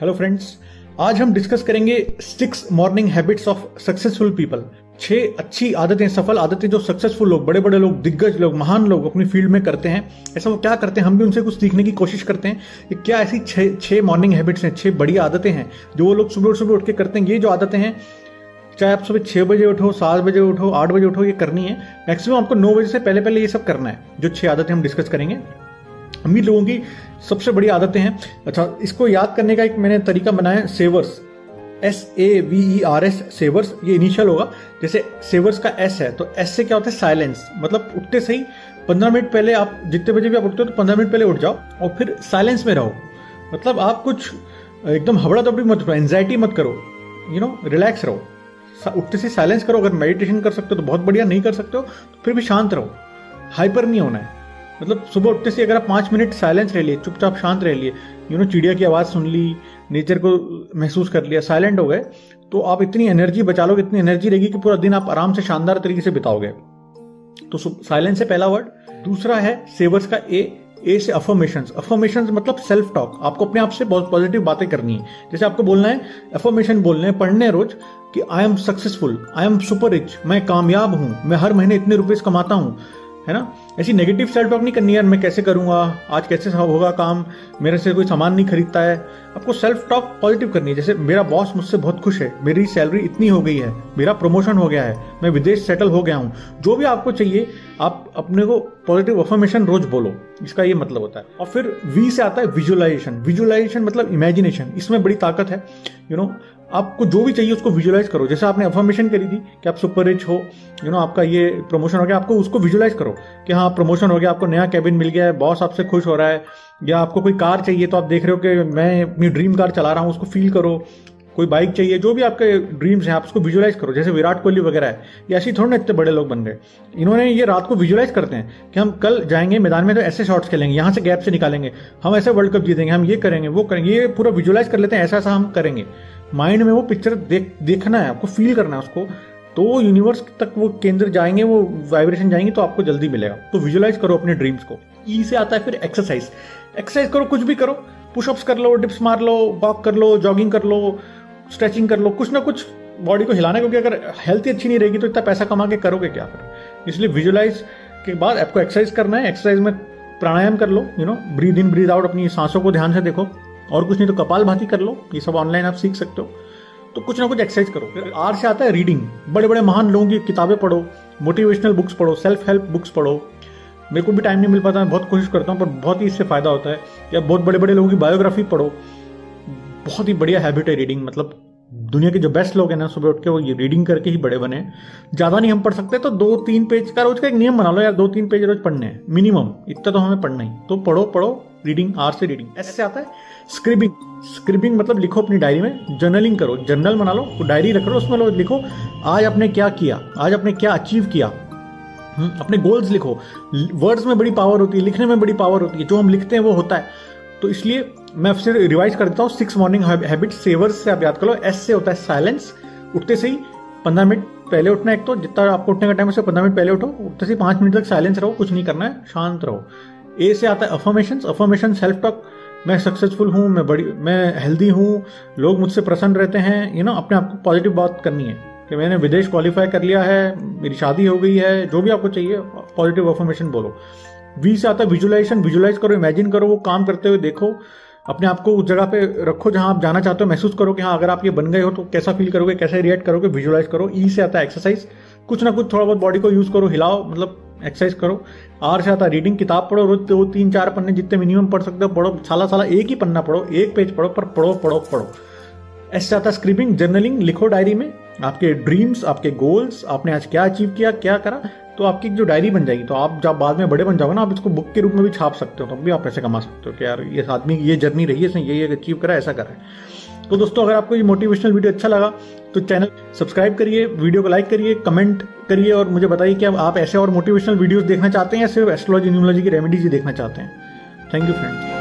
Hello friends आज हम discuss करेंगे six morning habits of successful people छह अच्छी आदतें, सफल आदतें जो सक्सेसफुल लोग बड़े बड़े लोग, दिग्गज लोग, महान लोग अपनी फ़ील्ड में करते हैं। ऐसा वो क्या करते हैं? हम भी उनसे कुछ सीखने की कोशिश करते हैं कि क्या ऐसी छह छह मॉर्निंग हैबिट्स हैं, छह बड़ी आदतें हैं जो वो लोग सुबह सुबह उठ के करते हैं। ये जो आदतें हैं, चाहे आप सुबह छः बजे उठो, सात बजे उठो, आठ बजे उठो, ये करनी है। मैक्सिमम आपको नौ बजे से पहले पहले ये सब करना है, जो छह आदतें हम डिस्कस करेंगे। अमीर लोगों की सबसे बड़ी आदतें हैं। अच्छा इसको याद करने का एक मैंने तरीका बनाया savers S A V E R S savers ये इनिशियल होगा। जैसे सेवर्स का एस है तो एस से क्या होता है? साइलेंस मतलब उठते सही, पंद्रह मिनट पहले आप जितने बजे भी आप उठते हो तो पंद्रह मिनट पहले उठ जाओ और फिर साइलेंस में रहो। मतलब आप कुछ, एकदम हबड़ा दबड़ी मत करो एंजाइटी मत करो। यू नो रिलैक्स रहो। उठते से साइलेंस करो। अगर मेडिटेशन कर सकते हो तो बहुत बढ़िया। नहीं कर सकते हो तो फिर भी शांत रहो। हाइपर नहीं होना है। मतलब सुबह उठते से अगर आप पाँच मिनट साइलेंस रह लिए, चुपचाप शांत रह लिए यू नो चिड़िया की आवाज़ सुन ली नेचर को महसूस कर लिया साइलेंट हो गए तो आप इतनी एनर्जी बचा लोगे इतनी एनर्जी रहेगी कि पूरा दिन आप आराम से शानदार तरीके से बिताओगे। तो साइलेंस है पहला वर्ड दूसरा है सेवर्स का ए ए से अफर्मेशन अफर्मेशन मतलब सेल्फ टॉक आपको अपने आप से बहुत पॉजिटिव बातें करनी है। जैसे आपको बोलना है अफर्मेशन बोलने हैं, पढ़ने रोज कि I am successful I am super rich मैं कामयाब हूँ, मैं हर महीने इतने रुपए कमाता हूँ। है ना? ऐसी नेगेटिव सेल्फ टॉक नहीं करनी यार मैं कैसे करूँगा? आज कैसे होगा काम? मेरे से कोई सामान नहीं खरीदता है। आपको सेल्फ टॉक पॉजिटिव करनी है। जैसे मेरा बॉस मुझसे बहुत खुश है। मेरी सैलरी इतनी हो गई है। मेरा प्रमोशन हो गया है। मैं विदेश सेटल हो गया हूँ। जो भी आपको चाहिए आप अपने को पॉजिटिव अफर्मेशन रोज बोलो। इसका ये मतलब होता है। और फिर वी से आता है विजुअलाइजेशन विजुअलाइजेशन मतलब इमेजिनेशन इसमें बड़ी ताकत है। यू you नो know, आपको जो भी चाहिए उसको विजुलाइज करो। जैसे आपने अफर्मेशन करी थी कि आप सुपर रिच हो यू नो आपका ये प्रमोशन हो गया, आपको उसको विजुअलाइज करो कि हाँ प्रमोशन हो गया, आपको नया कैबिन मिल गया है बॉस आपसे खुश हो रहा है, या आपको कोई कार चाहिए तो आप देख रहे हो कि मैं अपनी ड्रीम कार चला रहा हूँ, उसको फील करो। कोई बाइक चाहिए, जो भी आपके ड्रीम्स हैं, आप उसको विजुलाइज करो। जैसे विराट कोहली वगैरह है, ये ऐसे थोड़े ना इतने बड़े लोग बन गए। इन्होंने ये रात को विजुलाइज करते हैं कि हम कल जाएँगे, मैदान में तो ऐसे शॉट्स खेलेंगे, यहाँ से गैप से निकालेंगे, हम ऐसे वर्ल्ड कप जीतेंगे, हम ये करेंगे, वो करेंगे, ये पूरा विजुलाइज कर लेते हैं ऐसा ऐसा हम करेंगे। माइंड में वो पिक्चर देख, देखना है, आपको फील करना है उसको तो यूनिवर्स तक वो केंद्र जाएँगे, वो वाइब्रेशन जाएँगे तो आपको जल्दी मिलेगा। तो विजुअलाइज करो अपने ड्रीम्स को। ई e से आता है फिर एक्सरसाइज एक्सरसाइज करो, कुछ भी करो पुशअप्स कर लो डिप्स मार लो वॉक कर लो जॉगिंग कर लो स्ट्रेचिंग कर लो, कुछ ना कुछ बॉडी को हिलाना क्योंकि अगर हेल्थ ही अच्छी नहीं रहेगी तो इतना पैसा कमा के करोगे क्या फिर? इसलिए विजुअलाइज के बाद आपको एक्सरसाइज करना है एक्सरसाइज में प्राणायाम कर लो you know breathe in breathe out अपनी सांसों को ध्यान से देखो। और कुछ नहीं तो कपाल भाती कर लो। ये सब ऑनलाइन आप सीख सकते हो। तो कुछ ना कुछ एक्सरसाइज करो। आर से आता है रीडिंग बड़े बड़े महान लोगों की किताबें पढ़ो मोटिवेशनल बुक्स पढ़ो सेल्फ हेल्प बुक्स पढ़ो। मेरे को भी टाइम नहीं मिल पाता, मैं बहुत कोशिश करता हूँ, पर बहुत ही इससे फ़ायदा होता है। या बहुत बड़े बड़े लोगों की बायोग्राफी पढ़ो। बहुत ही बढ़िया हैबिट है रीडिंग मतलब दुनिया के जो बेस्ट लोग हैं ना, सुबह उठ के वो ये रीडिंग करके ही बड़े बने। ज़्यादा नहीं हम पढ़ सकते तो दो तीन पेज का रोज का एक नियम बना लो यार। दो तीन पेज रोज पढ़ने हैं। मिनिमम इतना तो हमें पढ़ना ही। तो पढ़ो पढ़ो रीडिंग आर से रीडिंग ऐसे आता है स्क्रिबिंग स्क्रिबिंग मतलब लिखो अपनी डायरी में जर्नलिंग करो जर्नल बना लो डायरी रख लो उसमें लो लिखो आज आपने क्या किया आज आपने क्या अचीव किया? हम्म, अपने गोल्स लिखो। वर्ड्स में बड़ी पावर होती है लिखने में बड़ी पावर होती है जो हम लिखते हैं वो होता है। तो इसलिए मैं फिर रिवाइज कर देता हूँ सिक्स मॉर्निंग हैबिट सेवर्स से आप याद कर लो एस से होता है साइलेंस उठते से ही पंद्रह मिनट पहले उठना एक तो जितना आपको उठने का टाइम है पंद्रह मिनट पहले उठो उठते से पाँच मिनट तक साइलेंस रहो कुछ नहीं करना है शांत रहो। ए से आता है अफर्मेशन अफर्मेशन सेल्फ टॉक मैं सक्सेसफुल हूँ, मैं बड़ी, मैं हेल्दी हूँ, लोग मुझसे प्रसन्न रहते हैं यू नो अपने आप को पॉजिटिव बात करनी है। कि मैंने विदेश क्वालिफाई कर लिया है, मेरी शादी हो गई है, जो भी आपको चाहिए पॉजिटिव अफर्मेशन बोलो। वी से आता है विजुलाइजेशन विजुलाइज करो इमेजिन करो, वो काम करते हुए देखो। अपने आप को उस जगह पे रखो जहाँ आप जाना चाहते हो, महसूस करो कि हाँ अगर आप ये बन गए हो तो कैसा फील करोगे, कैसे रिएक्ट करोगे विजुलाइज करो। ई e से आता है एक्सरसाइज कुछ ना कुछ थोड़ा बहुत बॉडी को यूज़ करो, हिलाओ मतलब एक्सरसाइज करो। आर आता रीडिंग किताब पढ़ो, रोज दो तीन, चार पन्ने जितने मिनिमम पढ़ सकते हो, पढ़ो, साला साला एक ही पन्ना पढ़ो, एक पेज पढ़ो, पर पढ़ो पढ़ो पढ़ो। ऐसे आता स्क्रिपिंग जर्नलिंग लिखो डायरी में। आपके ड्रीम्स आपके गोल्स आपने आज क्या अचीव किया, क्या करा तो आपकी जो डायरी बन जाएगी। तो आप जब बाद में बड़े बन जाओगे ना, आप इसको बुक के रूप में भी छाप सकते हो तो भी आप पैसे कमा सकते हो कि यार, ये आदमी, ये जर्नी रही है, इसने ये ये अचीव करा, ऐसा करा। है तो दोस्तों, अगर आपको ये मोटिवेशनल वीडियो अच्छा लगा तो चैनल सब्सक्राइब करिए वीडियो को लाइक करिए कमेंट करिए और मुझे बताइए कि आप ऐसे और मोटिवेशनल वीडियोस देखना चाहते हैं या सिर्फ़ एस्ट्रोलॉजी न्यूमोलॉजी की रेमेडीज ही देखना चाहते हैं। Thank you friends